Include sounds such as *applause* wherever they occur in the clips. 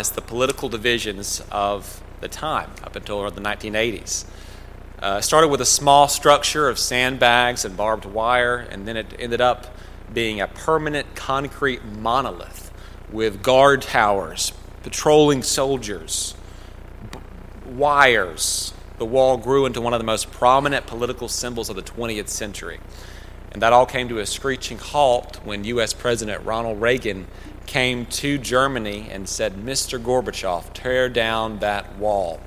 the political divisions of the time up until the 1980s. Uh, started with a small structure of sandbags and barbed wire, and then it ended up being a permanent concrete monolith with guard towers, patrolling soldiers, b- wires. The wall grew into one of the most prominent political symbols of the 20th century. And that all came to a screeching halt when U.S. President Ronald Reagan came to Germany and said, Mr. Gorbachev, tear down that wall,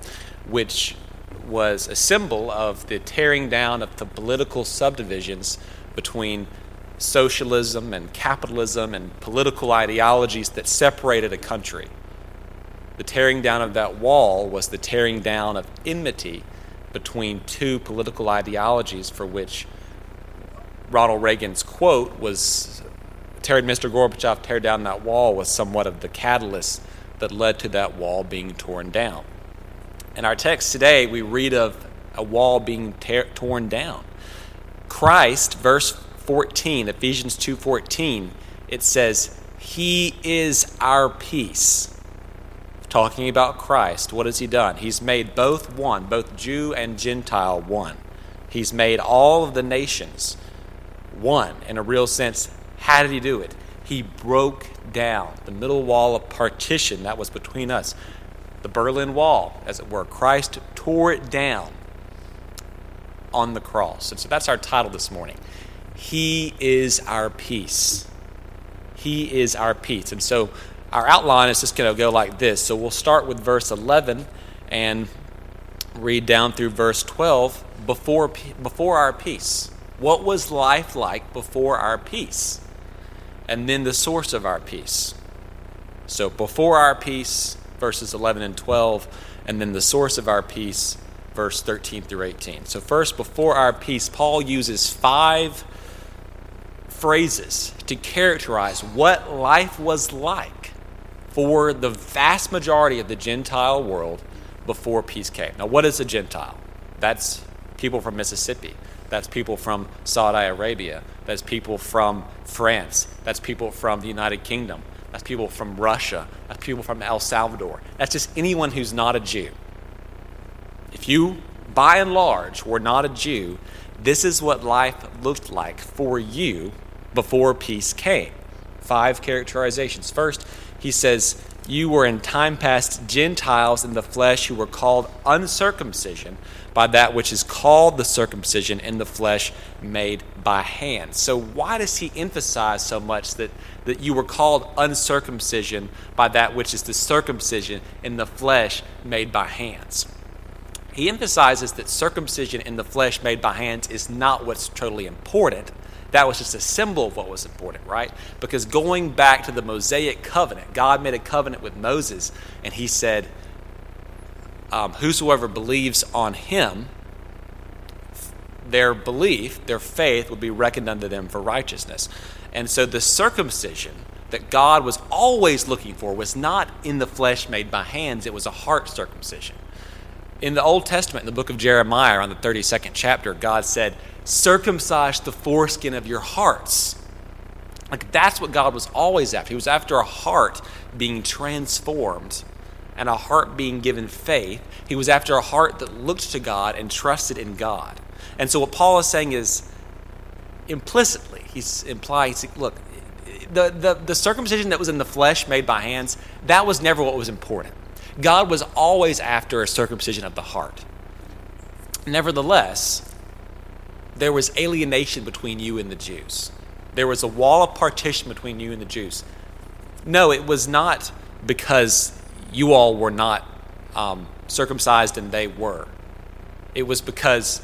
which was a symbol of the tearing down of the political subdivisions between socialism and capitalism and political ideologies that separated a country. The tearing down of that wall was the tearing down of enmity between two political ideologies for which Ronald Reagan's quote was tear Mr. Gorbachev tear down that wall was somewhat of the catalyst that led to that wall being torn down. In our text today, we read of a wall being tear, torn down. Christ, verse 14, Ephesians 2:14, it says, "He is our peace." Talking about Christ, what has he done? He's made both one, both Jew and Gentile one. He's made all of the nations one in a real sense. How did he do it? He broke down the middle wall of partition that was between us the Berlin Wall, as it were. Christ tore it down on the cross. And so that's our title this morning. He is our peace. He is our peace. And so our outline is just going to go like this. So we'll start with verse 11 and read down through verse 12 before, before our peace. What was life like before our peace? And then the source of our peace. So before our peace, verses 11 and 12, and then the source of our peace, verse 13 through 18. So, first, before our peace, Paul uses five phrases to characterize what life was like for the vast majority of the Gentile world before peace came. Now, what is a Gentile? That's people from Mississippi. That's people from Saudi Arabia. That's people from France. That's people from the United Kingdom. That's people from Russia. That's people from El Salvador. That's just anyone who's not a Jew. If you, by and large, were not a Jew, this is what life looked like for you before peace came. Five characterizations. First, he says, You were in time past Gentiles in the flesh who were called uncircumcision by that which is called the circumcision in the flesh made by hand. So, why does he emphasize so much that, that you were called uncircumcision by that which is the circumcision in the flesh made by hands? He emphasizes that circumcision in the flesh made by hands is not what's totally important. That was just a symbol of what was important, right? Because going back to the Mosaic covenant, God made a covenant with Moses, and he said, um, whosoever believes on him, their belief, their faith will be reckoned unto them for righteousness. And so the circumcision that God was always looking for was not in the flesh made by hands, it was a heart circumcision. In the Old Testament, in the book of Jeremiah, on the 32nd chapter, God said, Circumcise the foreskin of your hearts. Like that's what God was always after. He was after a heart being transformed and a heart being given faith. He was after a heart that looked to God and trusted in God. And so, what Paul is saying is implicitly, he's implying, look, the, the, the circumcision that was in the flesh made by hands, that was never what was important. God was always after a circumcision of the heart. Nevertheless, there was alienation between you and the Jews. There was a wall of partition between you and the Jews. No, it was not because you all were not um, circumcised and they were. It was because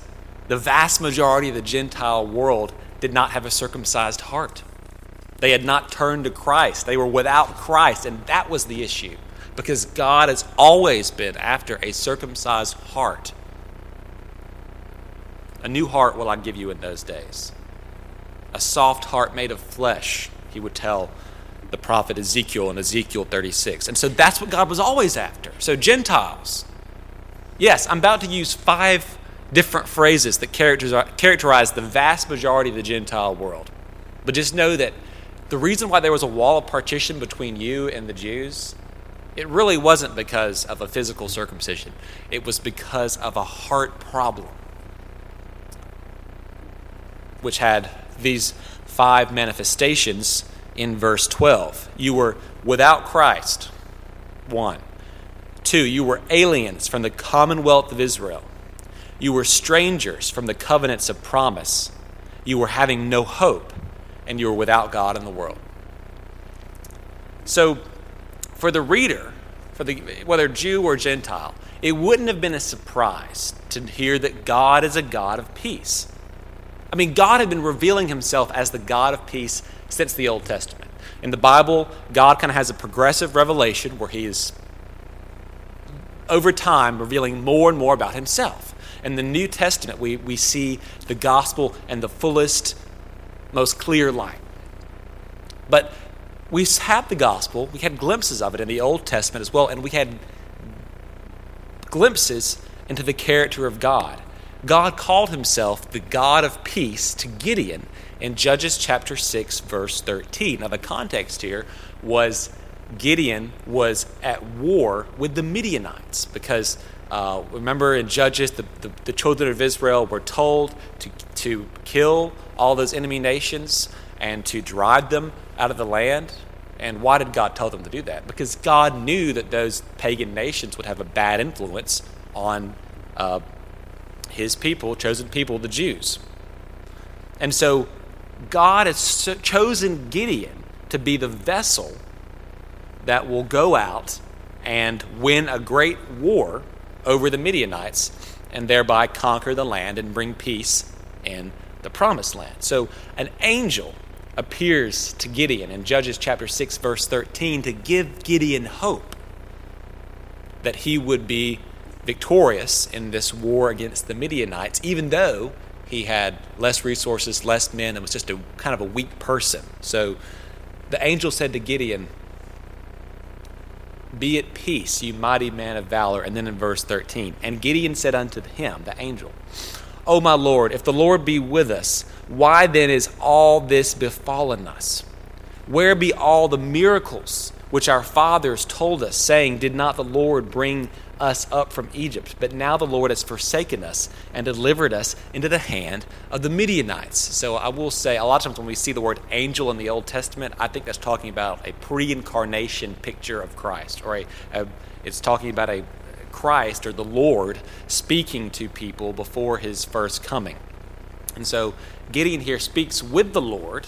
the vast majority of the Gentile world did not have a circumcised heart. They had not turned to Christ. They were without Christ, and that was the issue. Because God has always been after a circumcised heart. A new heart will I give you in those days. A soft heart made of flesh, he would tell the prophet Ezekiel in Ezekiel 36. And so that's what God was always after. So, Gentiles. Yes, I'm about to use five different phrases that characterize the vast majority of the Gentile world. But just know that the reason why there was a wall of partition between you and the Jews it really wasn't because of a physical circumcision, it was because of a heart problem, which had these five manifestations in verse 12. You were without Christ, one. Two, you were aliens from the commonwealth of Israel. You were strangers from the covenants of promise. You were having no hope, and you were without God in the world. So, for the reader, for the, whether Jew or Gentile, it wouldn't have been a surprise to hear that God is a God of peace. I mean, God had been revealing himself as the God of peace since the Old Testament. In the Bible, God kind of has a progressive revelation where he is, over time, revealing more and more about himself. In the New Testament, we, we see the gospel in the fullest, most clear light. But we have the gospel, we had glimpses of it in the Old Testament as well, and we had glimpses into the character of God. God called himself the God of peace to Gideon in Judges chapter 6, verse 13. Now, the context here was Gideon was at war with the Midianites because uh, remember in Judges, the, the, the, children of Israel were told to, to kill all those enemy nations and to drive them out of the land. And why did God tell them to do that? Because God knew that those pagan nations would have a bad influence on uh, his people, chosen people, the Jews. And so God has chosen Gideon to be the vessel that will go out and win a great war over the Midianites and thereby conquer the land and bring peace in the promised land. So an angel appears to Gideon in Judges chapter 6 verse 13 to give Gideon hope that he would be victorious in this war against the Midianites even though he had less resources, less men, and was just a kind of a weak person. So the angel said to Gideon, Be at peace, you mighty man of valor. And then in verse 13, and Gideon said unto him, the angel, O my Lord, if the Lord be with us, why then is all this befallen us? Where be all the miracles which our fathers told us, saying, Did not the Lord bring us up from Egypt. But now the Lord has forsaken us and delivered us into the hand of the Midianites. So I will say, a lot of times when we see the word angel in the Old Testament, I think that's talking about a pre incarnation picture of Christ, or a, a, it's talking about a Christ or the Lord speaking to people before his first coming. And so Gideon here speaks with the Lord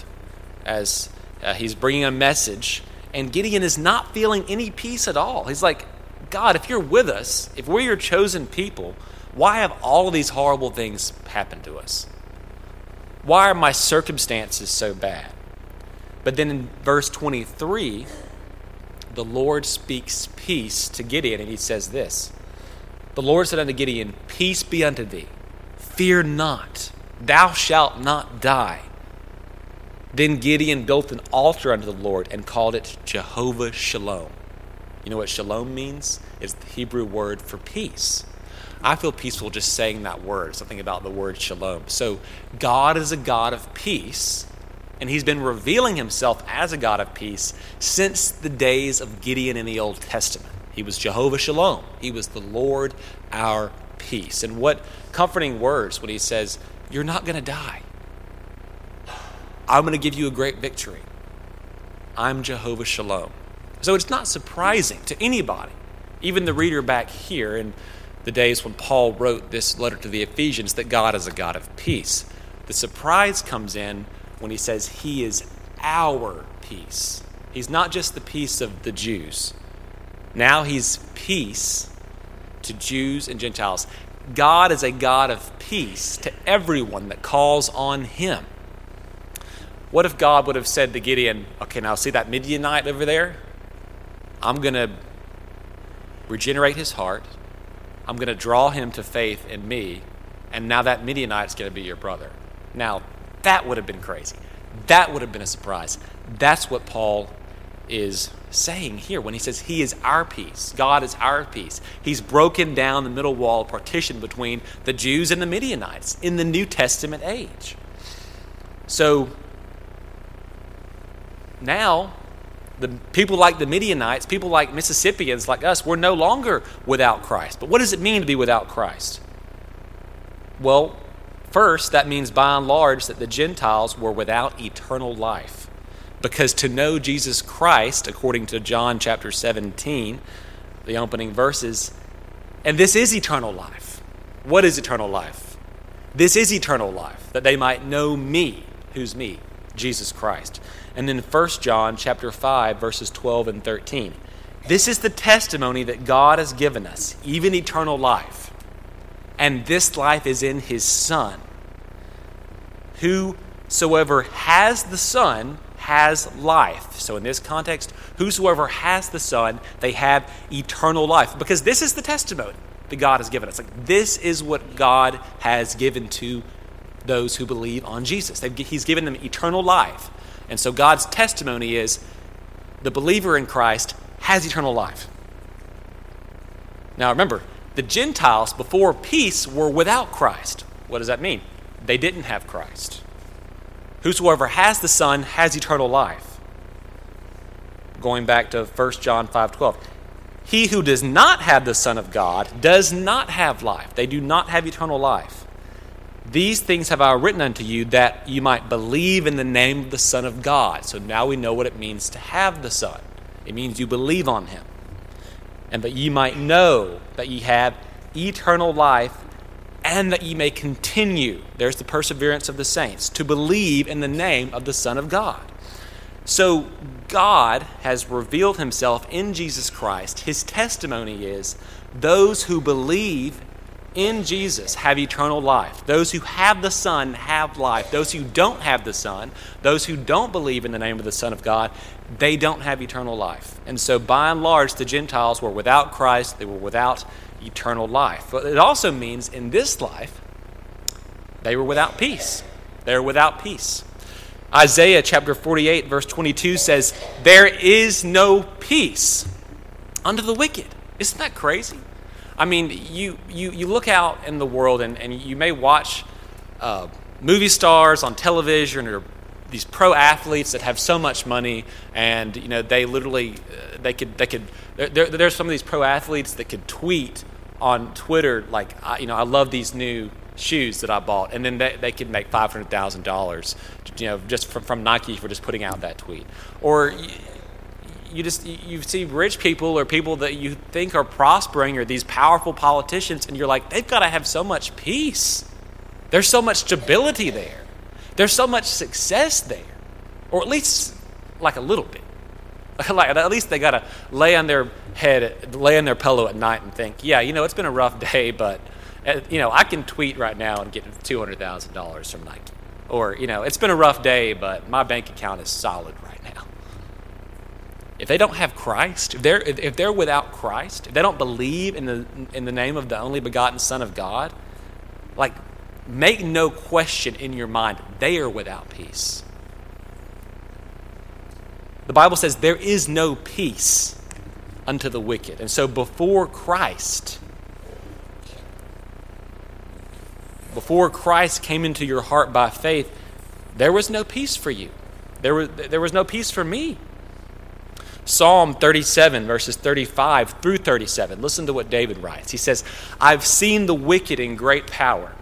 as uh, he's bringing a message, and Gideon is not feeling any peace at all. He's like, God, if you're with us, if we're your chosen people, why have all of these horrible things happened to us? Why are my circumstances so bad? But then in verse 23, the Lord speaks peace to Gideon, and he says this The Lord said unto Gideon, Peace be unto thee, fear not, thou shalt not die. Then Gideon built an altar unto the Lord and called it Jehovah Shalom. You know what shalom means? It's the Hebrew word for peace. I feel peaceful just saying that word, something about the word shalom. So, God is a God of peace, and He's been revealing Himself as a God of peace since the days of Gideon in the Old Testament. He was Jehovah Shalom, He was the Lord our peace. And what comforting words when He says, You're not going to die. I'm going to give you a great victory. I'm Jehovah Shalom. So it's not surprising to anybody, even the reader back here in the days when Paul wrote this letter to the Ephesians, that God is a God of peace. The surprise comes in when he says he is our peace. He's not just the peace of the Jews. Now he's peace to Jews and Gentiles. God is a God of peace to everyone that calls on him. What if God would have said to Gideon, okay, now see that Midianite over there? I'm going to regenerate his heart. I'm going to draw him to faith in me. And now that Midianite's going to be your brother. Now, that would have been crazy. That would have been a surprise. That's what Paul is saying here when he says he is our peace. God is our peace. He's broken down the middle wall partition between the Jews and the Midianites in the New Testament age. So now The people like the Midianites, people like Mississippians, like us, we're no longer without Christ. But what does it mean to be without Christ? Well, first, that means by and large that the Gentiles were without eternal life. Because to know Jesus Christ, according to John chapter 17, the opening verses, and this is eternal life. What is eternal life? This is eternal life, that they might know me. Who's me? Jesus Christ. And then 1 John chapter 5 verses 12 and 13. This is the testimony that God has given us, even eternal life. And this life is in his son. Whosoever has the son has life. So, in this context, whosoever has the Son, they have eternal life. Because this is the testimony that God has given us. Like, this is what God has given to those who believe on Jesus. He's given them eternal life. And so, God's testimony is the believer in Christ has eternal life. Now, remember, the Gentiles before peace were without Christ. What does that mean? They didn't have Christ. Whosoever has the Son has eternal life. Going back to 1 John 5:12. He who does not have the Son of God does not have life. They do not have eternal life. These things have I written unto you that you might believe in the name of the Son of God. So now we know what it means to have the Son. It means you believe on him. And that ye might know that ye have eternal life and that ye may continue, there's the perseverance of the saints, to believe in the name of the Son of God. So, God has revealed himself in Jesus Christ. His testimony is those who believe in Jesus have eternal life. Those who have the Son have life. Those who don't have the Son, those who don't believe in the name of the Son of God, they don't have eternal life. And so, by and large, the Gentiles were without Christ, they were without eternal life. But it also means in this life, they were without peace. They were without peace. Isaiah chapter 48, verse 22 says, There is no peace unto the wicked. Isn't that crazy? I mean, you, you, you look out in the world and, and you may watch uh, movie stars on television or these pro athletes that have so much money and you know they literally uh, they could they could there, there's some of these pro athletes that could tweet on Twitter, like, I, you know, I love these new shoes that I bought, and then they, they could make five hundred thousand dollars, you know, just from, from Nike for just putting out that tweet. Or you, just you see rich people or people that you think are prospering or these powerful politicians, and you're like, they've got to have so much peace. There's so much stability there. There's so much success there, or at least like a little bit. *laughs* like at least they got to lay on their head, lay on their pillow at night and think, yeah, you know, it's been a rough *laughs* day, but uh, you know, I can tweet right now and get two hundred thousand dollars from Nike, or you know, it's been a rough day, but my bank account is solid. If they don't have Christ, if they're if they're without Christ, if they don't believe in the in the name of the only begotten Son of God, like make no question in your mind, they are without peace. The Bible says there is no peace unto the wicked. And so before Christ, before Christ came into your heart by faith, there was no peace for you. There was, there was no peace for me. Psalm 37, verses 35 through 37. Listen to what David writes. He says, I've seen the wicked in great power,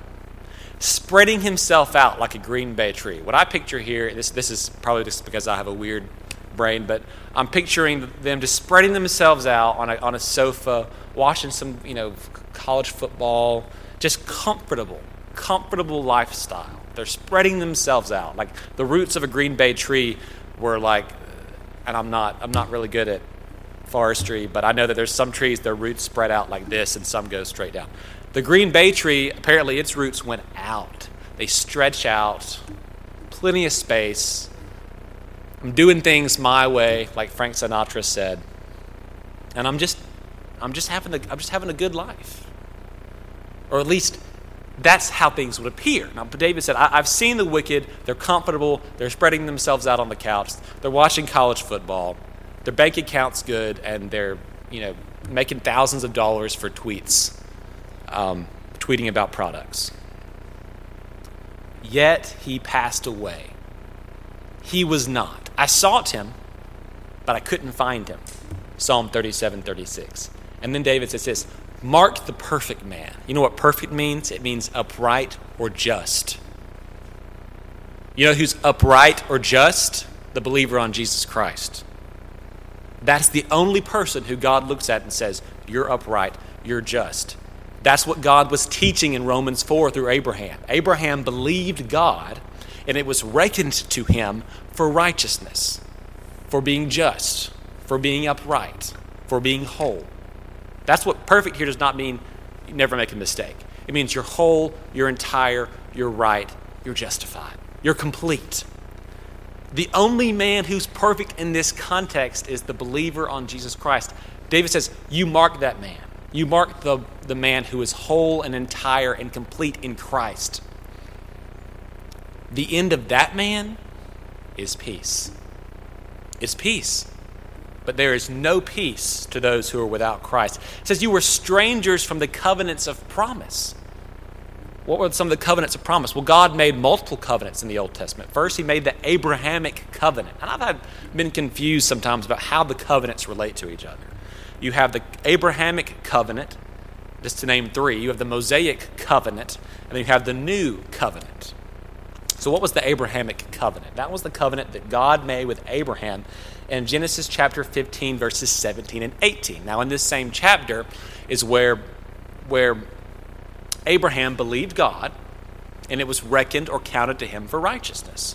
spreading himself out like a green bay tree. What I picture here, this, this is probably just because I have a weird brain, but I'm picturing them just spreading themselves out on a, on a sofa, watching some, you know, college football, just comfortable, comfortable lifestyle. They're spreading themselves out. Like the roots of a Green Bay tree were like, and I'm not, I'm not really good at forestry, but I know that there's some trees, their roots spread out like this, and some go straight down. The Green Bay tree, apparently its roots went out. They stretch out, plenty of space, I'm doing things my way, like Frank Sinatra said. And I'm just I'm just having a, I'm just having a good life. Or at least that's how things would appear. Now, David said, I, have seen the wicked. They're comfortable. They're spreading themselves out on the couch. They're watching college football. Their bank account's good, and they're, you know, making thousands of dollars for tweets, um, tweeting about products. Yet he passed away. He was not. I sought him, but I couldn't find him. Psalm 37 36. And then David says this Mark the perfect man. You know what perfect means? It means upright or just. You know who's upright or just? The believer on Jesus Christ. That's the only person who God looks at and says, You're upright, you're just. That's what God was teaching in Romans 4 through Abraham. Abraham believed God, and it was reckoned to him for righteousness, for being just, for being upright, for being whole. That's what perfect here does not mean you never make a mistake. It means you're whole, you're entire, you're right, you're justified, you're complete. The only man who's perfect in this context is the believer on Jesus Christ. David says, You mark that man. You mark the, the man who is whole and entire and complete in Christ. The end of that man is peace. It's peace. But there is no peace to those who are without Christ. It says, You were strangers from the covenants of promise. What were some of the covenants of promise? Well, God made multiple covenants in the Old Testament. First, He made the Abrahamic covenant. And I've been confused sometimes about how the covenants relate to each other. You have the Abrahamic covenant, just to name three. You have the Mosaic covenant, and then you have the New covenant. So, what was the Abrahamic covenant? That was the covenant that God made with Abraham in Genesis chapter 15, verses 17 and 18. Now, in this same chapter is where, where Abraham believed God, and it was reckoned or counted to him for righteousness.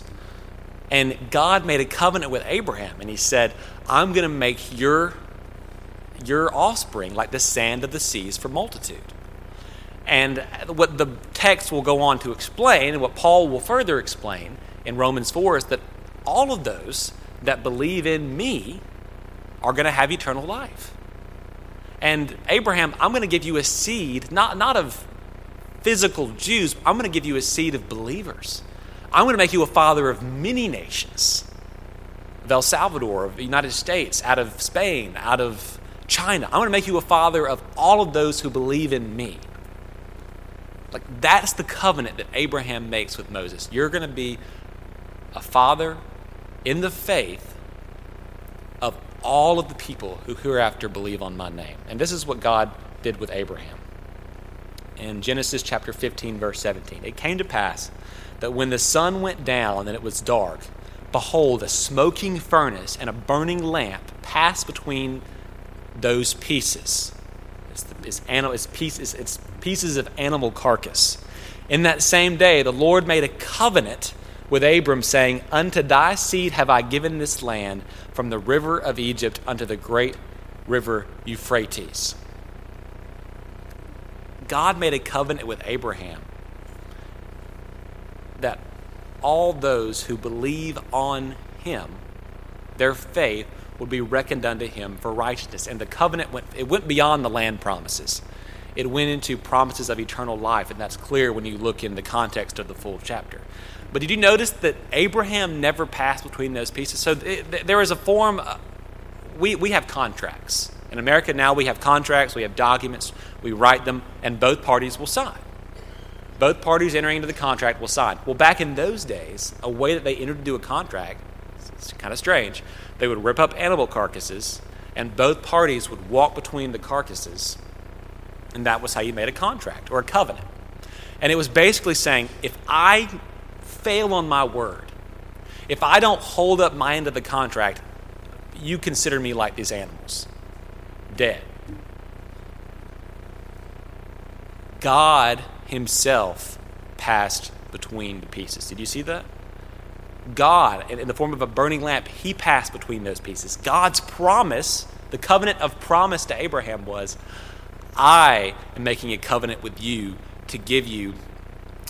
And God made a covenant with Abraham, and he said, I'm going to make your, your offspring like the sand of the seas for multitude. And what the text will go on to explain, and what Paul will further explain in Romans 4, is that all of those that believe in me are going to have eternal life. And Abraham, I'm going to give you a seed, not, not of physical Jews, I'm going to give you a seed of believers. I'm going to make you a father of many nations of El Salvador, of the United States, out of Spain, out of China. I'm going to make you a father of all of those who believe in me. Like, that's the covenant that Abraham makes with Moses. You're going to be a father in the faith of all of the people who hereafter believe on my name. And this is what God did with Abraham in Genesis chapter 15, verse 17. It came to pass that when the sun went down and it was dark, behold, a smoking furnace and a burning lamp passed between those pieces. It's, the, it's, it's, pieces, it's pieces of animal carcass. In that same day, the Lord made a covenant with Abram, saying, Unto thy seed have I given this land, from the river of Egypt unto the great river Euphrates. God made a covenant with Abraham that all those who believe on him, their faith would be reckoned unto him for righteousness. And the covenant went it went beyond the land promises. It went into promises of eternal life, and that's clear when you look in the context of the full chapter. But did you notice that Abraham never passed between those pieces? So there is a form, uh, we, we have contracts. In America now, we have contracts, we have documents, we write them, and both parties will sign. Both parties entering into the contract will sign. Well, back in those days, a way that they entered into a contract, it's kind of strange, they would rip up animal carcasses, and both parties would walk between the carcasses, and that was how you made a contract or a covenant. And it was basically saying, if I fail on my word, if I don't hold up my end of the contract, you consider me like these animals dead. God Himself passed between the pieces. Did you see that? God, in the form of a burning lamp, He passed between those pieces. God's promise, the covenant of promise to Abraham was I am making a covenant with you to give you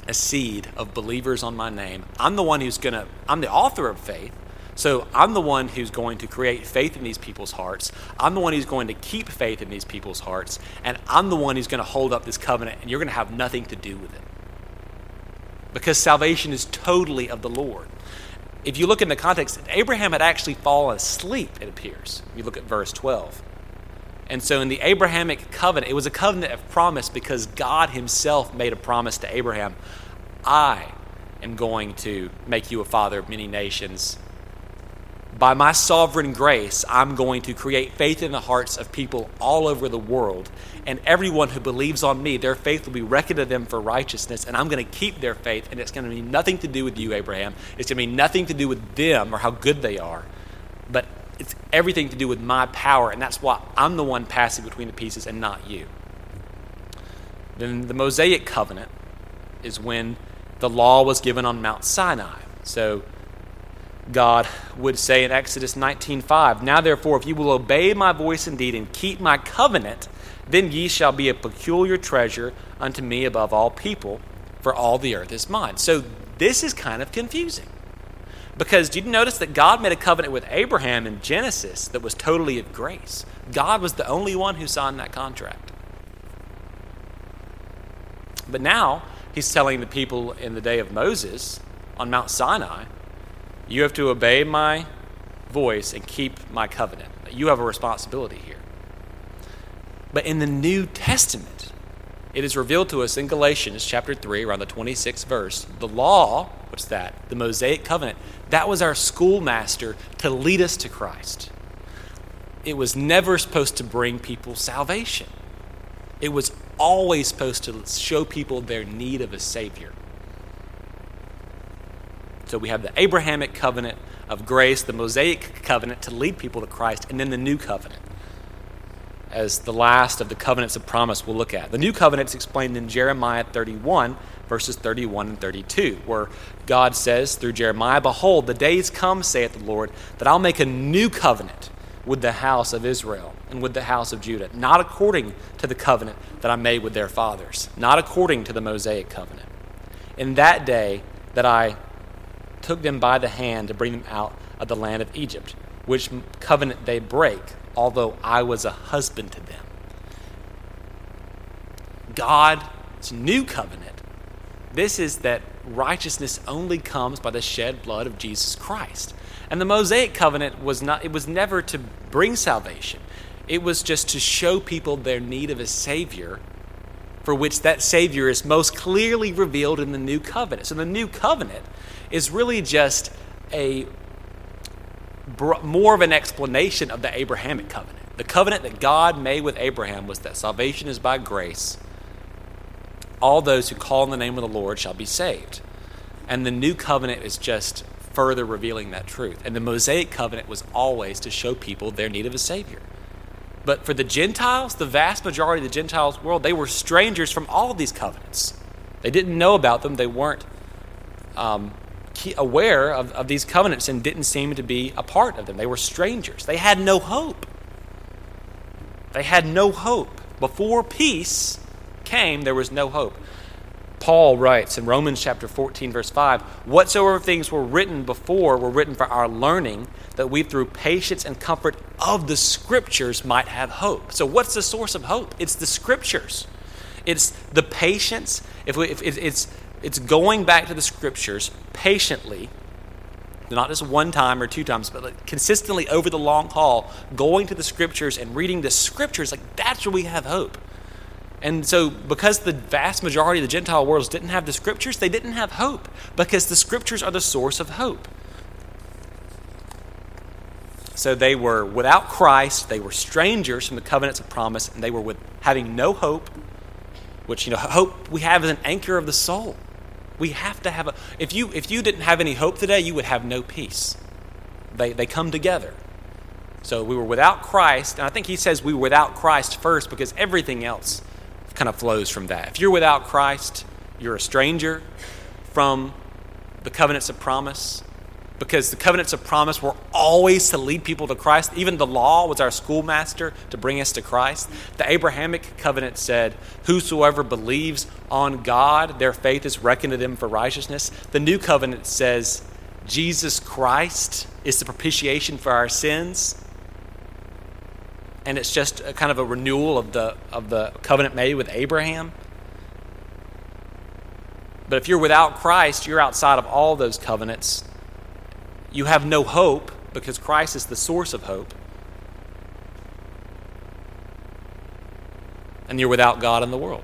a seed of believers on my name. I'm the one who's going to, I'm the author of faith. So I'm the one who's going to create faith in these people's hearts. I'm the one who's going to keep faith in these people's hearts. And I'm the one who's going to hold up this covenant, and you're going to have nothing to do with it. Because salvation is totally of the Lord. If you look in the context, Abraham had actually fallen asleep, it appears. You look at verse 12. And so in the Abrahamic covenant, it was a covenant of promise because God Himself made a promise to Abraham I am going to make you a father of many nations by my sovereign grace, I'm going to create faith in the hearts of people all over the world. And everyone who believes on me, their faith will be reckoned to them for righteousness. And I'm going to keep their faith. And it's going to be nothing to do with you, Abraham. It's going to be nothing to do with them or how good they are. But it's everything to do with my power. And that's why I'm the one passing between the pieces and not you. Then the Mosaic covenant is when the law was given on Mount Sinai. So God would say in Exodus 19:5, "Now therefore if you will obey my voice indeed and keep my covenant, then ye shall be a peculiar treasure unto me above all people, for all the earth is mine." So this is kind of confusing. Because did you notice that God made a covenant with Abraham in Genesis that was totally of grace? God was the only one who signed that contract. But now he's telling the people in the day of Moses on Mount Sinai, you have to obey my voice and keep my covenant. You have a responsibility here. But in the New Testament, it is revealed to us in Galatians chapter 3, around the 26th verse, the law, what's that? The Mosaic covenant, that was our schoolmaster to lead us to Christ. It was never supposed to bring people salvation. It was always supposed to show people their need of a Savior. So we have the Abrahamic covenant of grace, the Mosaic covenant to lead people to Christ, and then the new covenant as the last of the covenants of promise we'll look at. The new covenant is explained in Jeremiah 31, verses 31 and 32, where God says through Jeremiah, Behold, the days come, saith the Lord, that I'll make a new covenant with the house of Israel and with the house of Judah, not according to the covenant that I made with their fathers, not according to the Mosaic covenant. In that day that I took them by the hand to bring them out of the land of Egypt, which covenant they break, although I was a husband to them. God's new covenant, this is that righteousness only comes by the shed blood of Jesus Christ. And the Mosaic covenant was not it was never to bring salvation. It was just to show people their need of a savior for which that savior is most clearly revealed in the new covenant. So the new covenant is really just a more of an explanation of the Abrahamic covenant. The covenant that God made with Abraham was that salvation is by grace. All those who call on the name of the Lord shall be saved. And the new covenant is just further revealing that truth. And the Mosaic covenant was always to show people their need of a Savior. But for the Gentiles, the vast majority of the Gentiles world, they were strangers from all of these covenants. They didn't know about them. They weren't um, aware of, of these covenants and didn't seem to be a part of them. They were strangers. They had no hope. They had no hope. Before peace came, there was no hope. Paul writes in Romans chapter 14, verse 5 Whatsoever things were written before were written for our learning, that we through patience and comfort of the Scriptures might have hope. So, what's the source of hope? It's the Scriptures. It's the patience. If, we, if it's it's going back to the scriptures patiently, not just one time or two times, but like consistently over the long haul, going to the scriptures and reading the scriptures, like that's where we have hope. And so, because the vast majority of the Gentile worlds didn't have the scriptures, they didn't have hope because the scriptures are the source of hope. So they were without Christ, they were strangers from the covenants of promise, and they were with having no hope, which you know, hope we have is an anchor of the soul. We have to have a if you if you didn't have any hope today, you would have no peace. They they come together. So we were without Christ, and I think he says we were without Christ first because everything else kind of flows from that. If you're without Christ, you're a stranger from the covenants of promise because the covenants of promise were always to lead people to Christ. Even the law was our schoolmaster to bring us to Christ. The Abrahamic covenant said, Whosoever believes on God, their faith is reckoned to them for righteousness. The new covenant says, Jesus Christ is the propitiation for our sins. And it's just kind of a renewal of the, of the covenant made with Abraham. But if you're without Christ, you're outside of all those covenants you have no hope because Christ is the source of hope. And you're without God in the world.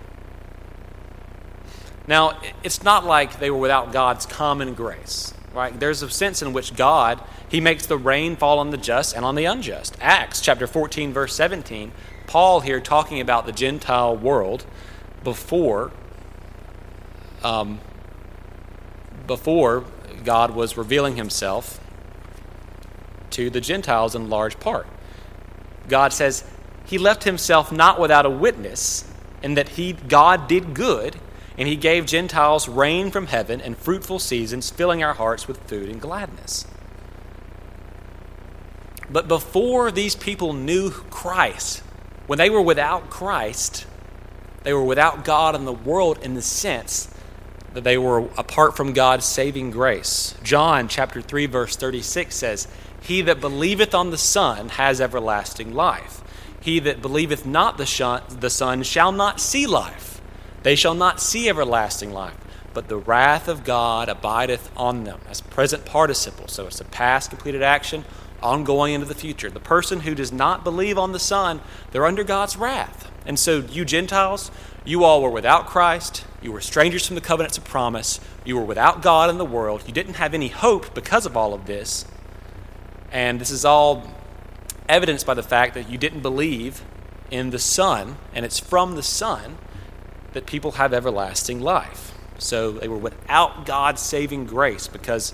Now, it's not like they were without God's common grace. right? There's a sense in which God, He makes the rain fall on the just and on the unjust. Acts chapter 14, verse 17, Paul here talking about the Gentile world before, um, before God was revealing Himself to the Gentiles in large part. God says, He left Himself not without a witness, and that He, God did good and he gave Gentiles rain from heaven and fruitful seasons, filling our hearts with food and gladness. But before these people knew Christ, when they were without Christ, they were without God in the world in the sense that they were apart from God's saving grace. John chapter 3 verse 36 says, "He that believeth on the Son has everlasting life. He that believeth not the the Son shall not see life." They shall not see everlasting life, but the wrath of God abideth on them. As present participle, so it's a past completed action, ongoing into the future. The person who does not believe on the Son, they're under God's wrath. And so, you Gentiles, you all were without Christ. You were strangers from the covenants of promise. You were without God in the world. You didn't have any hope because of all of this. And this is all evidenced by the fact that you didn't believe in the Son, and it's from the Son that people have everlasting life. So they were without God's saving grace because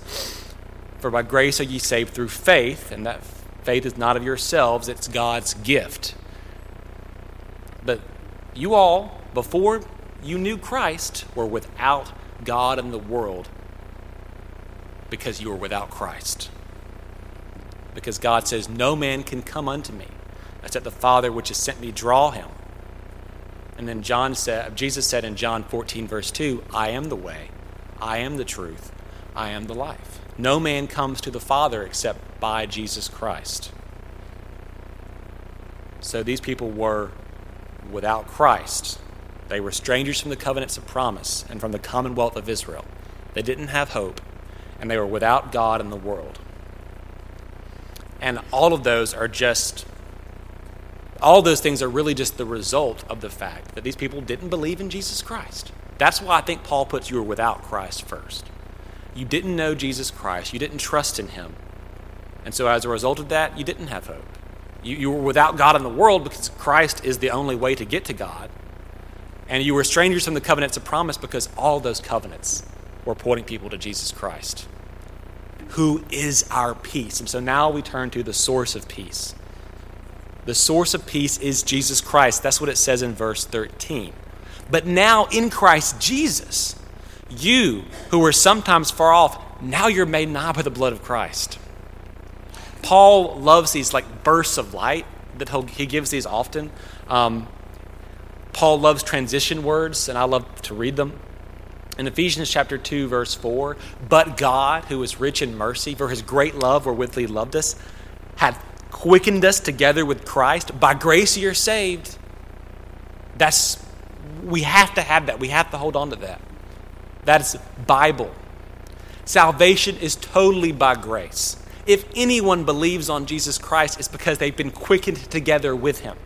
for by grace are ye saved through faith, and that faith is not of yourselves, it's God's gift. But you all, before you knew Christ, were without God in the world because you were without Christ. Because God says, No man can come unto me, except the Father which has sent me draw him. And then John said, Jesus said in John 14, verse 2, I am the way, I am the truth, I am the life. No man comes to the Father except by Jesus Christ. So these people were without Christ. They were strangers from the covenants of promise and from the commonwealth of Israel. They didn't have hope, and they were without God in the world. And all of those are just all those things are really just the result of the fact that these people didn't believe in Jesus Christ. That's why I think Paul puts you were without Christ first. You didn't know Jesus Christ, you didn't trust in him. And so, as a result of that, you didn't have hope. You, you were without God in the world because Christ is the only way to get to God. And you were strangers from the covenants of promise because all those covenants were pointing people to Jesus Christ, who is our peace. And so now we turn to the source of peace. The source of peace is Jesus Christ. That's what it says in verse 13. But now in Christ Jesus, you who were sometimes far off, now you're made nigh by the blood of Christ. Paul loves these like bursts of light that he gives these often. Um, Paul loves transition words, and I love to read them. In Ephesians chapter 2, verse 4, but God, who is rich in mercy, for his great love wherewith he loved us, hath quickened us together with Christ. By grace you're saved. That's we have to have that. We have to hold on to that. That is Bible. Salvation is totally by grace. If anyone believes on Jesus Christ, it's because they've been quickened together with him.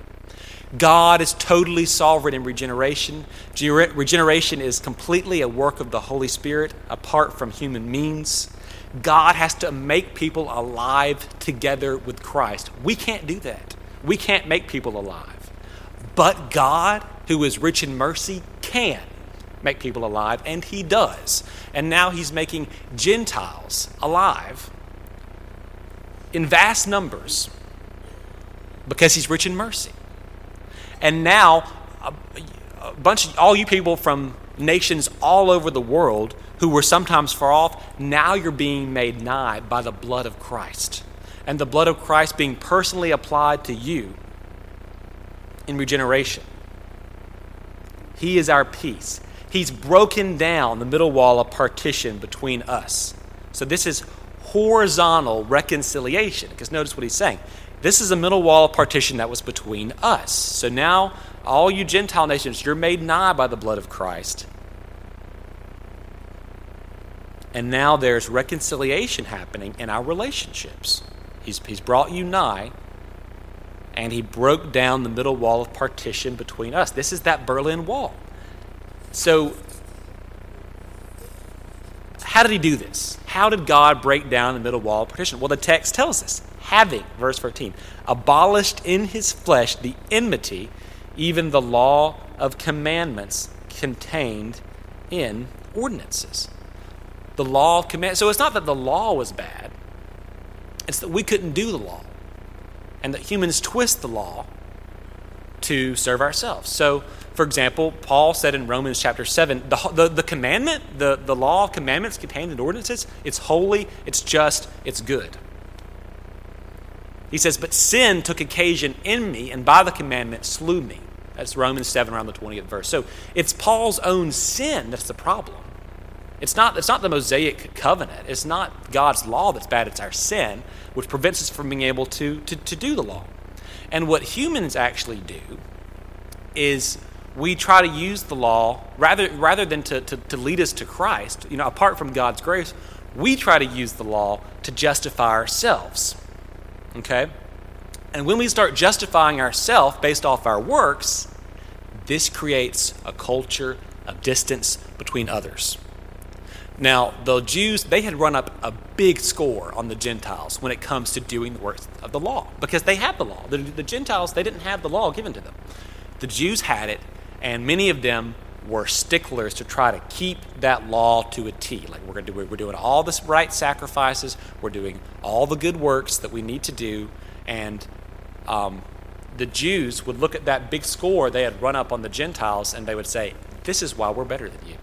God is totally sovereign in regeneration. Regeneration is completely a work of the Holy Spirit apart from human means. God has to make people alive together with Christ. We can't do that. We can't make people alive. But God, who is rich in mercy, can make people alive, and He does. And now He's making Gentiles alive in vast numbers because He's rich in mercy. And now, a, a bunch of all you people from nations all over the world who were sometimes far off, now you're being made nigh by the blood of Christ. And the blood of Christ being personally applied to you in regeneration. He is our peace. He's broken down the middle wall of partition between us. So this is horizontal reconciliation. Because notice what he's saying. This is a middle wall of partition that was between us. So now, all you Gentile nations, you're made nigh by the blood of Christ. And now there's reconciliation happening in our relationships. He's, he's brought you nigh, and he broke down the middle wall of partition between us. This is that Berlin Wall. So, how did he do this? How did God break down the middle wall of partition? Well, the text tells us having, verse 14, abolished in his flesh the enmity, even the law of commandments contained in ordinances. The law of command. So it's not that the law was bad, it's that we couldn't do the law. And that humans twist the law to serve ourselves. So, for example, Paul said in Romans chapter 7 the, the, the commandment, the, the law of commandments contained in ordinances, it's holy, it's just, it's good. He says, But sin took occasion in me, and by the commandment slew me. That's Romans 7, around the 20th verse. So it's Paul's own sin that's the problem. It's not, it's not the Mosaic covenant. It's not God's law that's bad. It's our sin, which prevents us from being able to, to, to do the law. And what humans actually do is we try to use the law rather, rather than to, to, to lead us to Christ, you know, apart from God's grace, we try to use the law to justify ourselves. Okay? And when we start justifying ourselves based off our works, this creates a culture of distance between others. Now, the Jews, they had run up a big score on the Gentiles when it comes to doing the works of the law because they had the law. The, the, Gentiles, they didn't have the law given to them. The Jews had it, and many of them were sticklers to try to keep that law to a T. Like we're going to do, we're doing all the right sacrifices, we're doing all the good works that we need to do, and um, the Jews would look at that big score they had run up on the Gentiles, and they would say, "This is why we're better than you."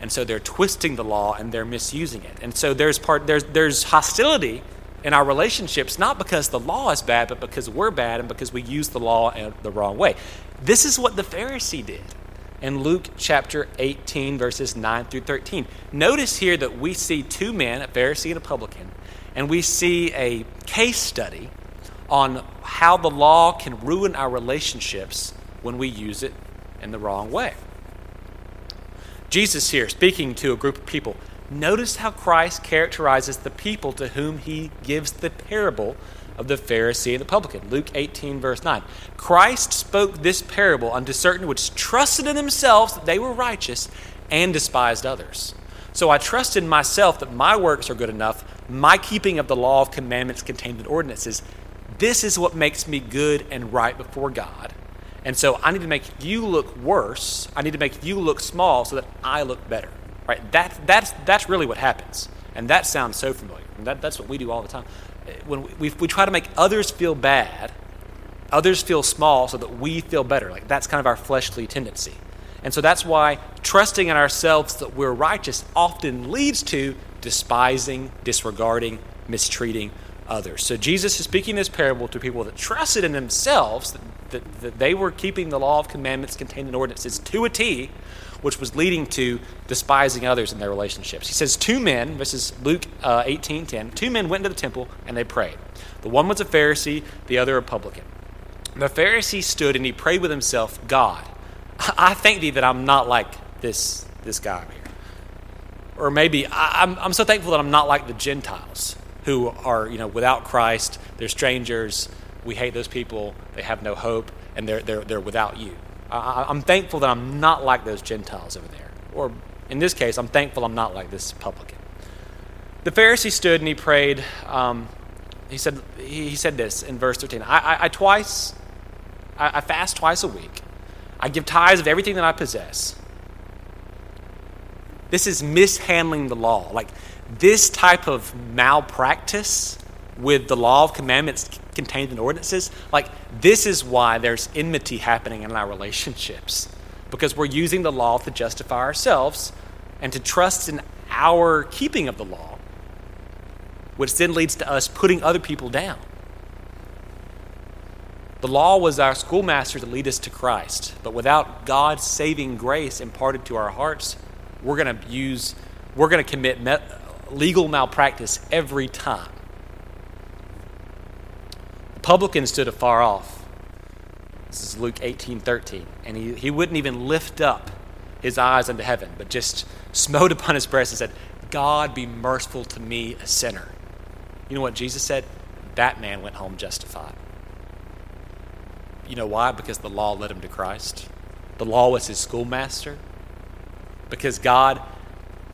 And so they're twisting the law and they're misusing it. And so there's part there's there's hostility in our relationships not because the law is bad, but because we're bad and because we use the law in the wrong way. This is what the Pharisee did in Luke chapter 18, verses 9 through 13. Notice here that we see two men, a Pharisee and a publican, and we see a case study on how the law can ruin our relationships when we use it in the wrong way. Jesus here, speaking to a group of people, notice how Christ characterizes the people to whom he gives the parable of the Pharisee and the publican. Luke 18, verse 9. Christ spoke this parable unto certain which trusted in themselves that they were righteous and despised others. So I trust in myself that my works are good enough, my keeping of the law of commandments contained in ordinances. This is what makes me good and right before God. And so I need to make you look worse. I need to make you look small so that I look better. Right? That, that's, that's really what happens. And that sounds so familiar. That, that's what we do all the time. When we, we, try to make others feel bad, others feel small so that we feel better. Like that's kind of our fleshly tendency. And so that's why trusting in ourselves that we're righteous often leads to despising, disregarding, mistreating others. So Jesus is speaking this parable to people that trusted in themselves, that that, that they were keeping the law of commandments contained in ordinances to a T, which was leading to despising others in their relationships. He says, Two men, this is Luke uh, 18 10, two men went into the temple and they prayed. The one was a Pharisee, the other a publican. The Pharisee stood and he prayed with himself, God, I thank thee that I'm not like this, this guy here. Or maybe I'm, I'm so thankful that I'm not like the Gentiles who are, you know, without Christ, they're strangers, we hate those people, they have no hope, and they're, they're, they're without you. I, I'm thankful that I'm not like those Gentiles over there. Or in this case, I'm thankful I'm not like this publican. The Pharisee stood and he prayed. Um, he, said, he said this in verse 13 I, I, I twice, I, I fast twice a week. I give tithes of everything that I possess. This is mishandling the law. Like this type of malpractice with the law of commandments contained in ordinances, like this is why there's enmity happening in our relationships. Because we're using the law to justify ourselves and to trust in our keeping of the law, which then leads to us putting other people down. The law was our schoolmaster to lead us to Christ, but without God's saving grace imparted to our hearts, we're going to use, we're going to commit me- legal malpractice every time publican stood afar off. This is Luke 18 13. And he, he wouldn't even lift up his eyes unto heaven, but just smote *laughs* upon his breast and said, God be merciful to me, a sinner. You know what Jesus said? That man went home justified. You know why? Because the law led him to Christ. The law was his schoolmaster. Because God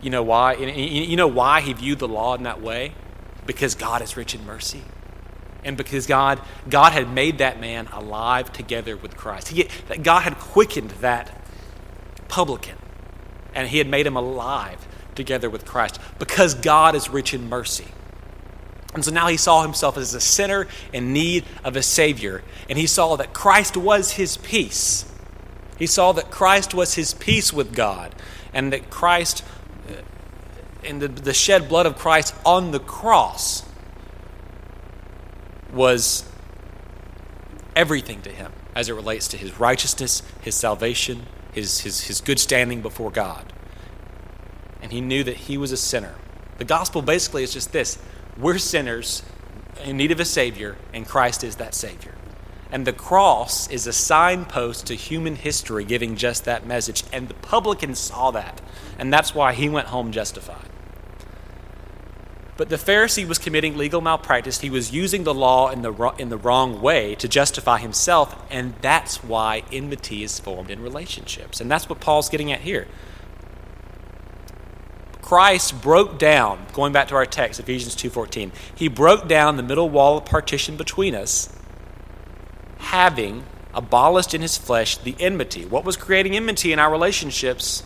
You know why? You know why he viewed the law in that way? Because God is rich in mercy. And because God, God had made that man alive together with Christ. He, God had quickened that publican, and he had made him alive together with Christ because God is rich in mercy. And so now he saw himself as a sinner in need of a Savior, and he saw that Christ was his peace. He saw that Christ was his peace with God, and that Christ uh, and the, the shed blood of Christ on the cross was everything to him as it relates to his righteousness, his salvation, his, his, his good standing before God. And he knew that he was a sinner. The gospel basically is just this we're sinners in need of a Savior, and Christ is that Savior. And the cross is a signpost to human history giving just that message. And the publican saw that. And that's why he went home justified. But the Pharisee was committing legal malpractice. He was using the law in the, in the wrong way to justify himself, and that's why enmity is formed in relationships. And that's what Paul's getting at here. Christ broke down, going back to our text, Ephesians 2.14, he broke down the middle wall of partition between us, having abolished in his flesh the enmity. What was creating enmity in our relationships?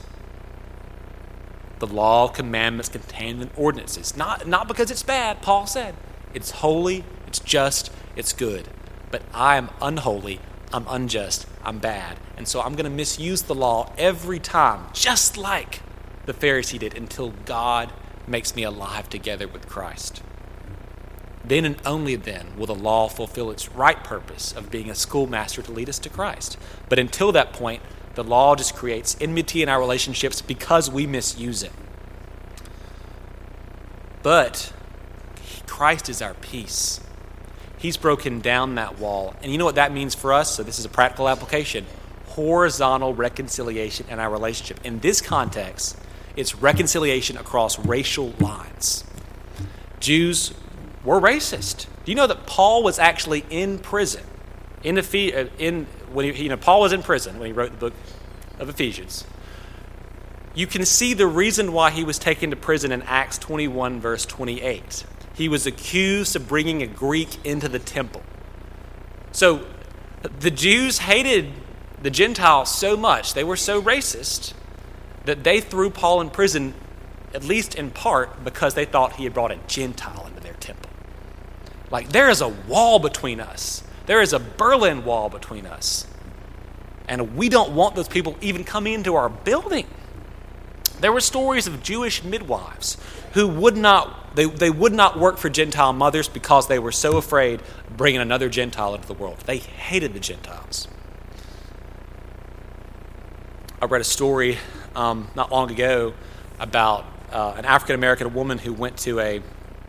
The law, commandments contained in ordinances. Not, not because it's bad, Paul said. It's holy, it's just, it's good. But I am unholy, I'm unjust, I'm bad. And so I'm going to misuse the law every time, just like the Pharisee did, until God makes me alive together with Christ. Then and only then will the law fulfill its right purpose of being a schoolmaster to lead us to Christ. But until that point, the law just creates enmity in our relationships because we misuse it. But Christ is our peace. He's broken down that wall. And you know what that means for us? So, this is a practical application horizontal reconciliation in our relationship. In this context, it's reconciliation across racial lines. Jews were racist. Do you know that Paul was actually in prison in, the, uh, in when he, you know, Paul was in prison when he wrote the book of Ephesians. You can see the reason why he was taken to prison in Acts 21, verse 28. He was accused of bringing a Greek into the temple. So the Jews hated the Gentiles so much, they were so racist, that they threw Paul in prison, at least in part because they thought he had brought a Gentile into their temple. Like, there is a wall between us. There is a Berlin Wall between us. And we don't want those people even coming into our building. There were stories of Jewish midwives who would not, they, they would not work for Gentile mothers because they were so afraid of bringing another Gentile into the world. They hated the Gentiles. I read a story um, not long ago about uh, an African American woman who went to a,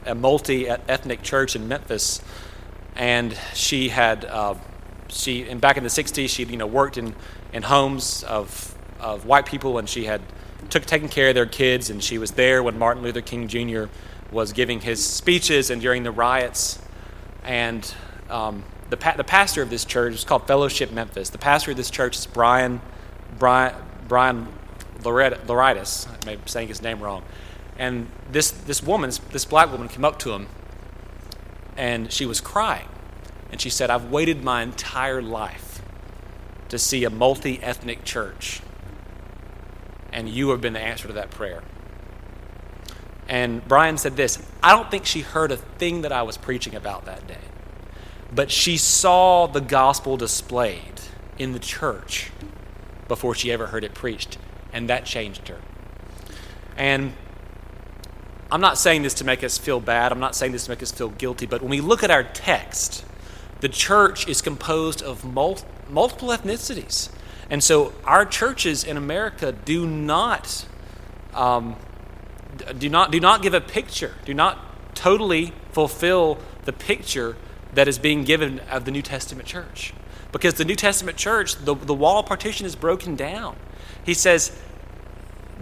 a multi ethnic church in Memphis and she had uh, she and back in the 60s she you know worked in, in homes of, of white people and she had took taken care of their kids and she was there when Martin Luther King Jr. was giving his speeches and during the riots and um, the, pa- the pastor of this church is called Fellowship Memphis. The pastor of this church is Bryan Bryan Bryan Lauritis. I may be saying his name wrong. And this this woman, this black woman, came up to him and she was crying. And she said, I've waited my entire life to see a multi ethnic church, and you have been the answer to that prayer. And Bryan said this I don't think she heard a thing that I was preaching about that day, but she saw the gospel displayed in the church before she ever heard it preached, and that changed her. And I'm not saying this to make us feel bad. I'm not saying this to make us feel guilty. But when we look at our text, the church is composed of mul- multiple ethnicities. And so our churches in America do not, um, do not, do not give a picture, do not totally fulfill the picture that is being given of the New Testament church. Because the New Testament church, the, the wall partition is broken down. He says,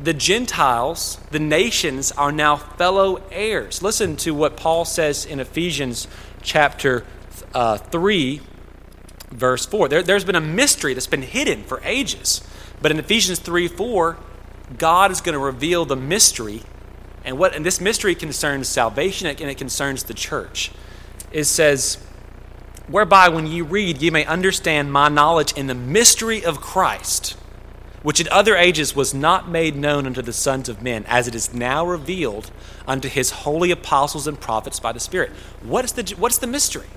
the Gentiles, the nations, are now fellow heirs. Listen to what Paul says in Ephesians chapter uh, 3, verse 4. There, there's been a mystery that's been hidden for ages. But in Ephesians 3 4, God is going to reveal the mystery, and what and this mystery concerns salvation and it concerns the church. It says, whereby when ye read, ye may understand my knowledge in the mystery of Christ, which in other ages was not made known unto the sons of men, as it is now revealed unto his holy apostles and prophets by the Spirit. What is the, what's the mystery?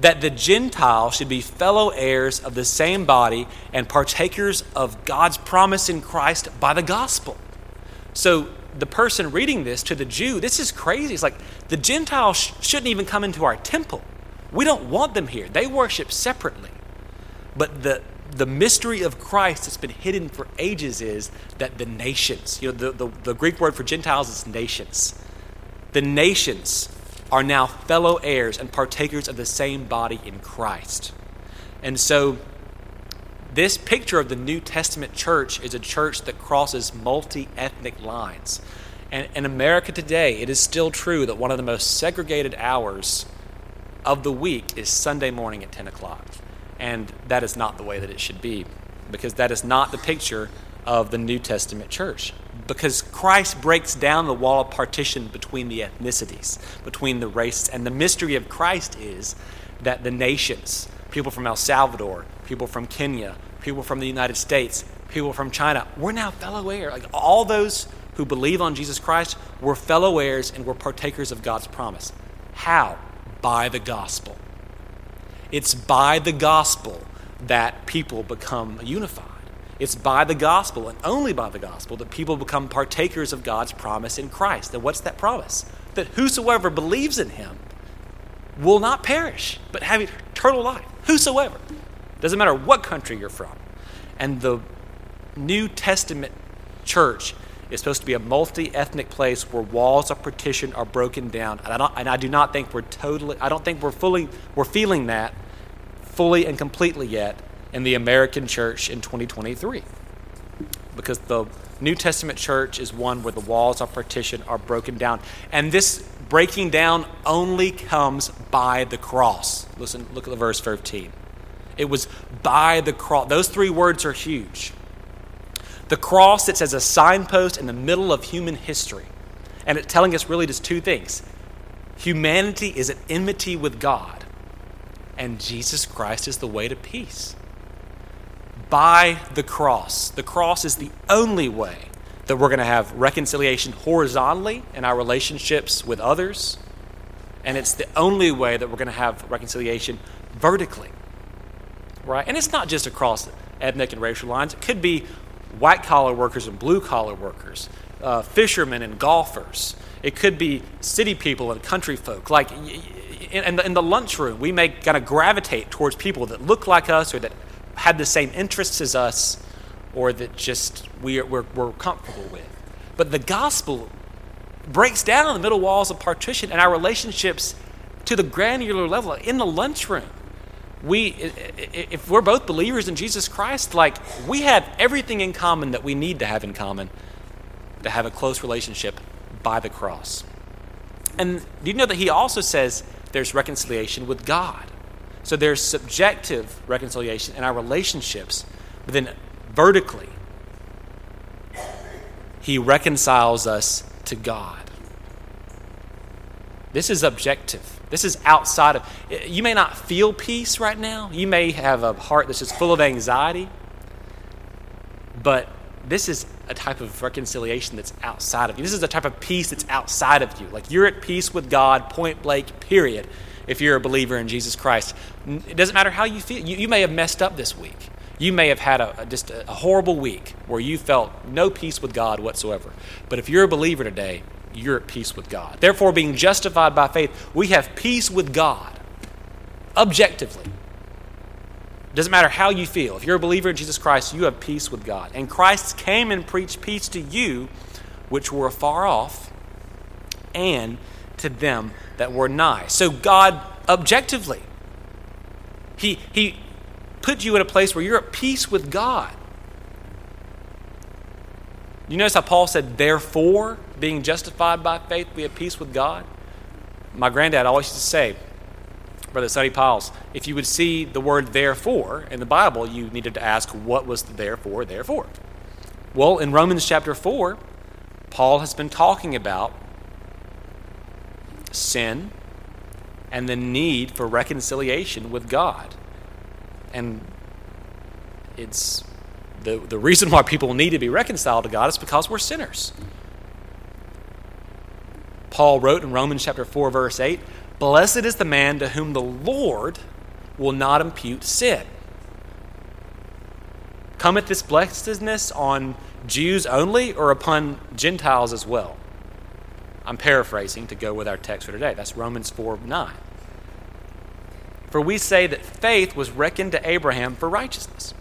That the Gentiles should be fellow heirs of the same body and partakers of God's promise in Christ by the gospel. So, the person reading this to the Jew, this is crazy. It's like the Gentiles sh- shouldn't even come into our temple. We don't want them here. They worship separately. But the the mystery of Christ that's been hidden for ages is that the nations, you know, the, the, the, Greek word for Gentiles is nations. The nations are now fellow heirs and partakers of the same body in Christ. And so, this picture of the New Testament church is a church that crosses multi ethnic lines. And in America today, it is still true that one of the most segregated hours of the week is Sunday morning at 10 o'clock. And that is not the way that it should be, because that is not the picture of the New Testament church. Because Christ breaks down the wall of partition between the ethnicities, between the races. And the mystery of Christ is that the nations, people from El Salvador, people from Kenya, people from the United States, people from China, we're now fellow heirs. Like all those who believe on Jesus Christ, we're fellow heirs and we're partakers of God's promise. How? By the gospel. It's by the gospel that people become unified. It's by the gospel and only by the gospel that people become partakers of God's promise in Christ. And what's that promise? That whosoever believes in him will not perish, but have eternal life. Whosoever. Doesn't matter what country you're from. And the New Testament church is supposed to be a multi ethnic place where walls of partition are broken down. And I, don't, and I do not think we're totally, I don't think we're fully, we're feeling that fully and completely yet in the American church in 2023. Because the New Testament church is one where the walls of partition are broken down. And this breaking down only comes by the cross. Listen, look at the verse 13. It was by the cross. Those three words are huge. The cross sits as a signpost in the middle of human history. And it's telling us really just two things humanity is at enmity with God, and Jesus Christ is the way to peace. By the cross. The cross is the only way that we're going to have reconciliation horizontally in our relationships with others, and it's the only way that we're going to have reconciliation vertically. Right? And it's not just across ethnic and racial lines, it could be white collar workers and blue collar workers, uh, fishermen and golfers. It could be city people and country folk. Like in, the, in the lunchroom, we may kind of gravitate towards people that look like us or that had the same interests as us or that just we are, we're, we're comfortable with. But the gospel breaks down the middle walls of partition and our relationships to the granular level in the lunchroom we if we're both believers in Jesus Christ, like we have everything in common that we need to have in common to have a close relationship by the cross. And do you know that he also says there's reconciliation with God? So there's subjective reconciliation in our relationships, but then vertically, he reconciles us to God. This is objective. This is outside of, you may not feel peace right now. You may have a heart that's just full of anxiety. But this is a type of reconciliation that's outside of you. This is a type of peace that's outside of you. Like you're at peace with God, point blank, period, if you're a believer in Jesus Christ. It doesn't matter how you feel. You, you may have messed up this week. You may have had a, a just a, horrible week where you felt no peace with God whatsoever. But if you're a believer today, you're at peace with God. Therefore, being justified by faith, we have peace with God objectively. It Doesn't matter how you feel. If you're a believer in Jesus Christ, you have peace with God. And Christ came and preached peace to you, which were afar off, and to them that were nigh. So, God, objectively, He, he put you in a place where you're at peace with God. You notice how Paul said, therefore, being justified by faith, we have peace with God? My granddad always used to say, Brother Sonny Pyles, if you would see the word therefore in the Bible, you needed to ask, what was the therefore, therefore? Well, in Romans chapter 4, Paul has been talking about sin and the need for reconciliation with God. And it's the, the reason why people need to be reconciled to God is because we're sinners. Paul wrote in Romans chapter 4, verse 8 Blessed is the man to whom the Lord will not impute sin. Cometh this blessedness on Jews only or upon Gentiles as well? I'm paraphrasing to go with our text for today. That's Romans 4 9. For we say that faith was reckoned to Abraham for righteousness.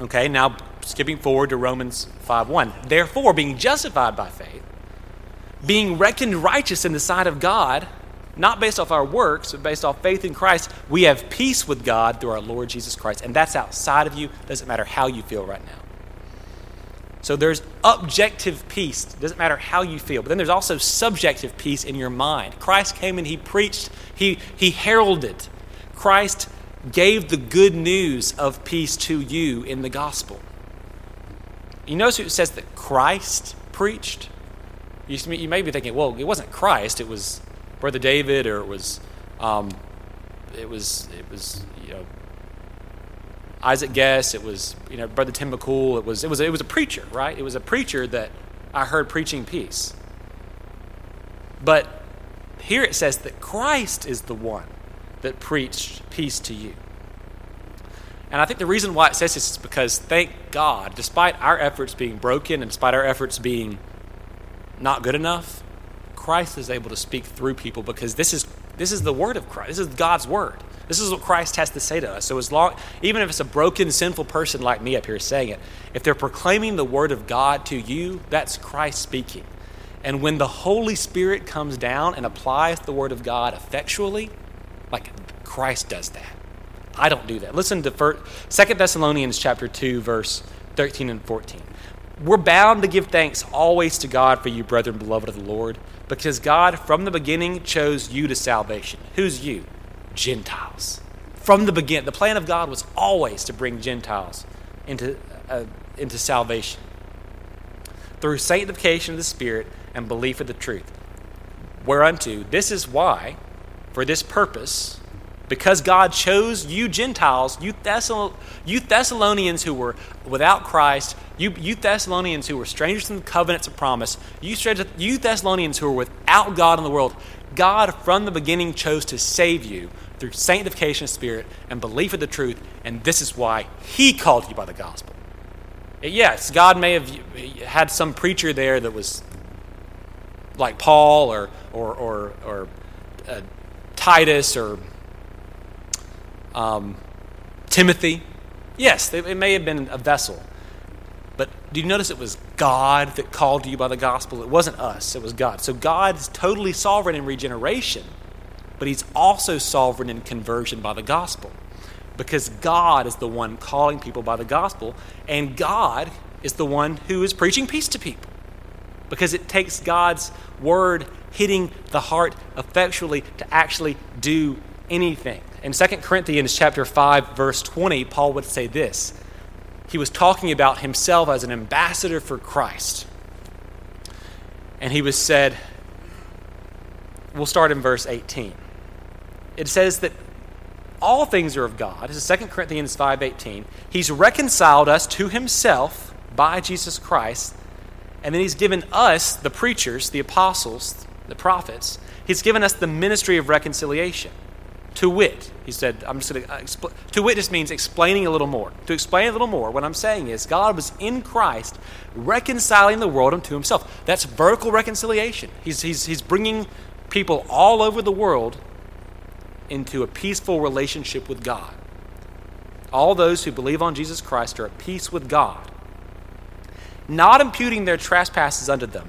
Okay, now skipping forward to Romans 5 1. Therefore, being justified by faith, being reckoned righteous in the sight of God, not based off our works, but based off faith in Christ, we have peace with God through our Lord Jesus Christ. And that's outside of you. Doesn't matter how you feel right now. So there's objective peace. It Doesn't matter how you feel. But then there's also subjective peace in your mind. Christ came and he preached, he, he heralded. Christ gave the good news of peace to you in the gospel. You notice it says that Christ preached? You, you may be thinking, well, it wasn't Christ, it was Brother David, or it was, um, it was, it was, you know, Isaac Guest, it was you know Brother Tim McCool. It was it was it was a preacher, right? It was a preacher that I heard preaching peace. But here it says that Christ is the one that preached peace to you. And I think the reason why it says this is because thank God, despite our efforts being broken and despite our efforts being not good enough, Christ is able to speak through people because this is this is the word of Christ. This is God's word. This is what Christ has to say to us. So as long even if it's a broken, sinful person like me up here saying it, if they're proclaiming the word of God to you, that's Christ speaking. And when the Holy Spirit comes down and applies the word of God effectually, like Christ does that. I don't do that. Listen to 2 Thessalonians chapter 2 verse 13 and 14. We're bound to give thanks always to God for you, brethren, beloved of the Lord, because God from the beginning chose you to salvation. Who's you? Gentiles. From the beginning, the plan of God was always to bring Gentiles into, uh, into salvation through sanctification of the Spirit and belief of the truth. Whereunto, this is why, for this purpose, because God chose you Gentiles, you, you Thessalonians who were without Christ, you, you Thessalonians who were strangers in the covenants of promise, you, you Thessalonians who were without God in the world, God from the beginning chose to save you through sanctification of spirit and belief of the truth, and this is why He called you by the gospel. Yes, God may have had some preacher there that was like Paul or or or, or uh, Titus or um, Timothy. Yes, it may have been a vessel, but do you notice it was God that called you by the gospel? It wasn't us, it was God. So God is totally sovereign in regeneration, but He's also sovereign in conversion by the gospel. Because God is the one calling people by the gospel, and God is the one who is preaching peace to people. Because it takes God's word hitting the heart effectually to actually do anything. In 2 Corinthians chapter 5 verse 20, Paul would say this he was talking about himself as an ambassador for Christ. And he was said, we'll start in verse 18. It says that all things are of God. This is 2 Corinthians 5:18. He's reconciled us to himself by Jesus Christ, and then he's given us, the preachers, the apostles, the prophets, he's given us the ministry of reconciliation. To wit, he said, I'm just going to uh, explain. To wit just means explaining a little more. To explain a little more, what I'm saying is God was in Christ reconciling the world unto himself. That's vertical reconciliation. He's, he's, he's bringing people all over the world into a peaceful relationship with God. All those who believe on Jesus Christ are at peace with God, not imputing their trespasses unto them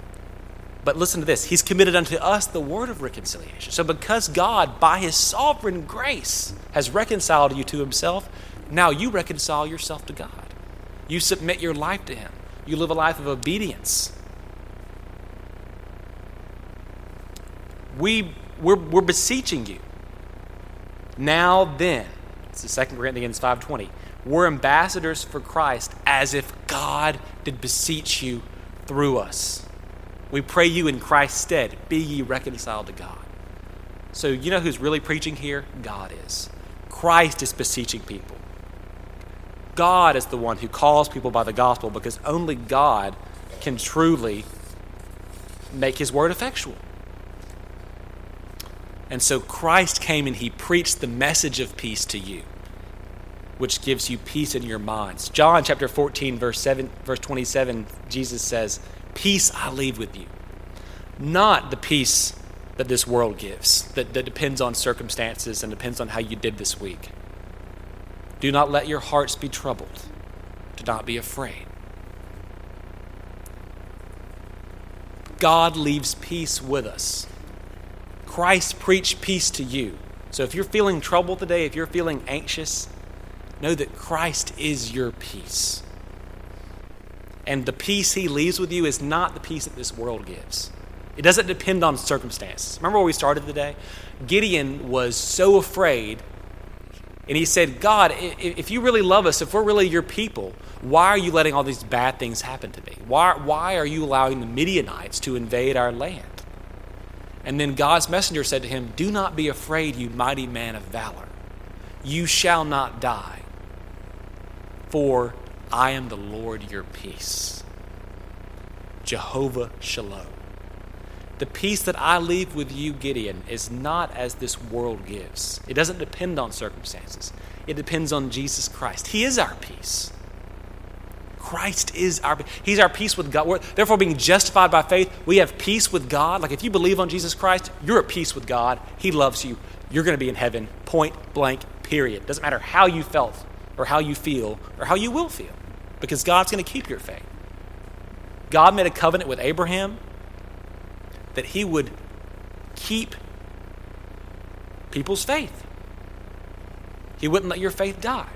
but listen to this He's committed unto us the word of reconciliation. So, because God, by His sovereign grace, has reconciled you to Himself, now you reconcile yourself to God. You submit your life to Him, you live a life of obedience. We, we're, we're beseeching you. Now then, this is 2 Corinthians 5.20. We're ambassadors for Christ as if God did beseech you through us. We pray you in Christ's stead, be ye reconciled to God. So, you know who's really preaching here? God is. Christ is beseeching people. God is the one who calls people by the gospel because only God can truly make his word effectual. And so Christ came and he preached the message of peace to you, which gives you peace in your minds. John chapter 14 verse 7 verse 27 Jesus says, "Peace I leave with you." Not the peace that this world gives, that, that depends on circumstances and depends on how you did this week. Do not let your hearts be troubled. Do not be afraid. God leaves peace with us. Christ preached peace to you. So if you're feeling troubled today, if you're feeling anxious, know that Christ is your peace. And the peace he leaves with you is not the peace that this world gives. It doesn't depend on circumstances. Remember where we started today? Gideon was so afraid, and he said, God, if you really love us, if we're really your people, why are you letting all these bad things happen to me? Why, why are you allowing the Midianites to invade our land? And then God's messenger said to him, Do not be afraid, you mighty man of valor. You shall not die, for I am the Lord your peace. Jehovah Shalom. The peace that I leave with you, Gideon, is not as this world gives. It doesn't depend on circumstances, it depends on Jesus Christ. He is our peace. Christ is our He's our peace with God. We're, therefore, being justified by faith, we have peace with God. Like if you believe on Jesus Christ, you're at peace with God. He loves you. You're going to be in heaven. Point blank. Period. Doesn't matter how you felt or how you feel or how you will feel, because God's going to keep your faith. God made a covenant with Abraham that He would keep people's faith. He wouldn't let your faith die.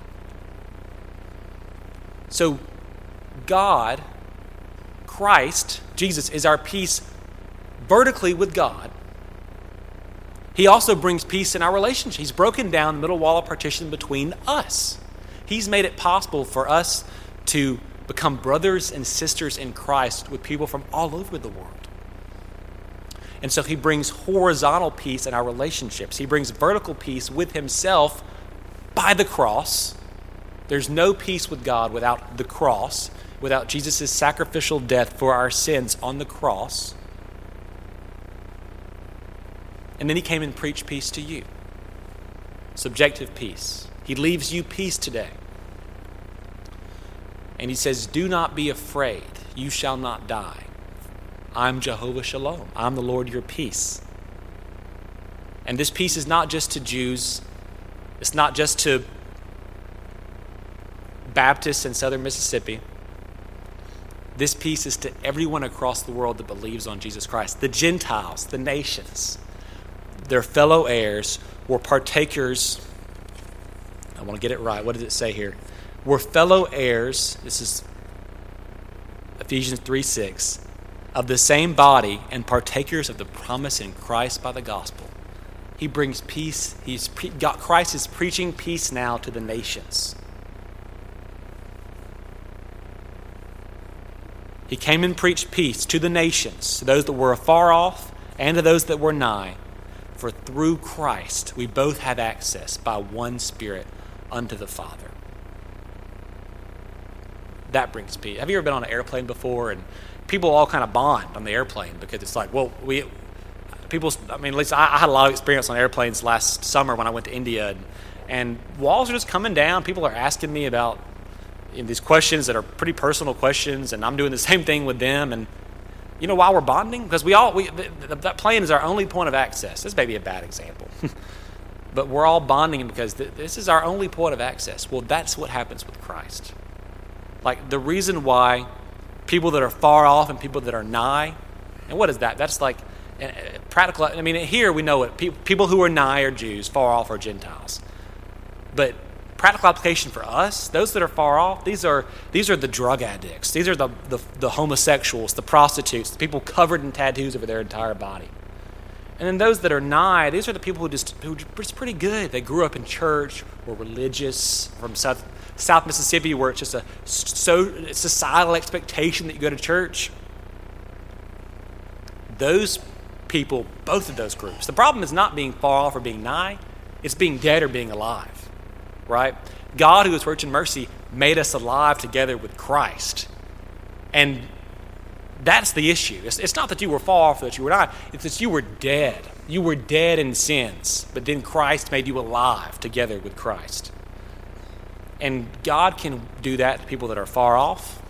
So God, Christ, Jesus, is our peace vertically with God. He also brings peace in our relationship. He's broken down the middle wall of partition between us. He's made it possible for us to become brothers and sisters in Christ with people from all over the world. And so he brings horizontal peace in our relationships. He brings vertical peace with himself by the cross. There's no peace with God without the cross without Jesus' sacrificial death for our sins on the cross. And then he came and preached peace to you. Subjective peace. He leaves you peace today. And he says, Do not be afraid. You shall not die. I'm Jehovah Shalom. I'm the Lord your peace. And this peace is not just to Jews, it's not just to Baptists in southern Mississippi. This peace is to everyone across the world that believes on Jesus Christ. The Gentiles, the nations, their fellow heirs, were partakers. I want to get it right. What does it say here? Were fellow heirs, this is Ephesians 3 6, of the same body and partakers of the promise in Christ by the gospel. He brings peace. He's pre- God, Christ is preaching peace now to the nations. He came and preached peace to the nations, to those that were afar off and to those that were nigh. For through Christ we both have access by one Spirit unto the Father. That brings peace. Have you ever been on an airplane before and people all kind of bond on the airplane because it's like, well, we people. I mean, at least I, I had a lot of experience on airplanes last summer when I went to India, and, and walls are just coming down. People are asking me about you know, these questions that are pretty personal questions, and I'm doing the *laughs* same thing with them. And you know why we're bonding? Because we all we, that plane is our only point of access. This may be a bad example, *laughs* but we're all bonding because th- this is our only point of access. Well, that's what happens with Christ. Like the reason why people that are far off and people that are nigh, and what is that? That's like uh, practical. I mean, here we know it. People who are nigh are Jews, far off are Gentiles. But practical application for us, those that are far off, these are these are the drug addicts. These are the, the, the homosexuals, the prostitutes, the people covered in tattoos over their entire body. And then those that are nigh, these are the people who just who just pretty good. They grew up in church, were religious, from South, South Mississippi, where it's just a so societal expectation that you go to church. Those people, both of those groups. The problem is not being far off or being nigh; it's being dead or being alive. Right? God, who is rich in mercy, made us alive together with Christ, and that's the issue. It's, it's not that you were far off, or that you were not. It's that you were dead. You were dead in sins, but then Christ made you alive together with Christ. And God can do that to people that are far off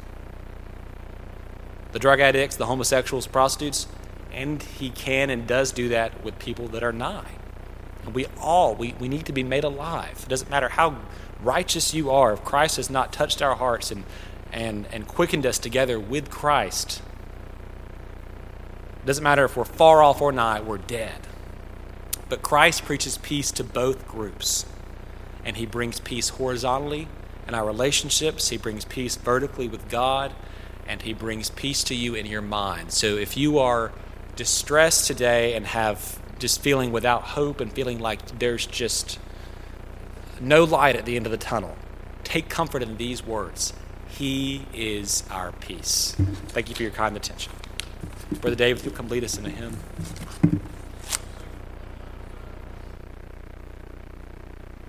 the drug addicts, the homosexuals, prostitutes, and He can and does do that with people that are nigh. And we all, we, we need to be made alive. It doesn't matter how righteous you are, if Christ has not touched our hearts and, and, and quickened us together with Christ, it doesn't matter if we're far off or nigh, we're dead. But Christ preaches peace to both groups. And he brings peace horizontally in our relationships, he brings peace vertically with God, and he brings peace to you in your mind. So if you are distressed today and have just feeling without hope and feeling like there's just no light at the end of the tunnel, take comfort in these words He is our peace. Thank you for your kind attention. Brother David, you'll come lead us in a hymn.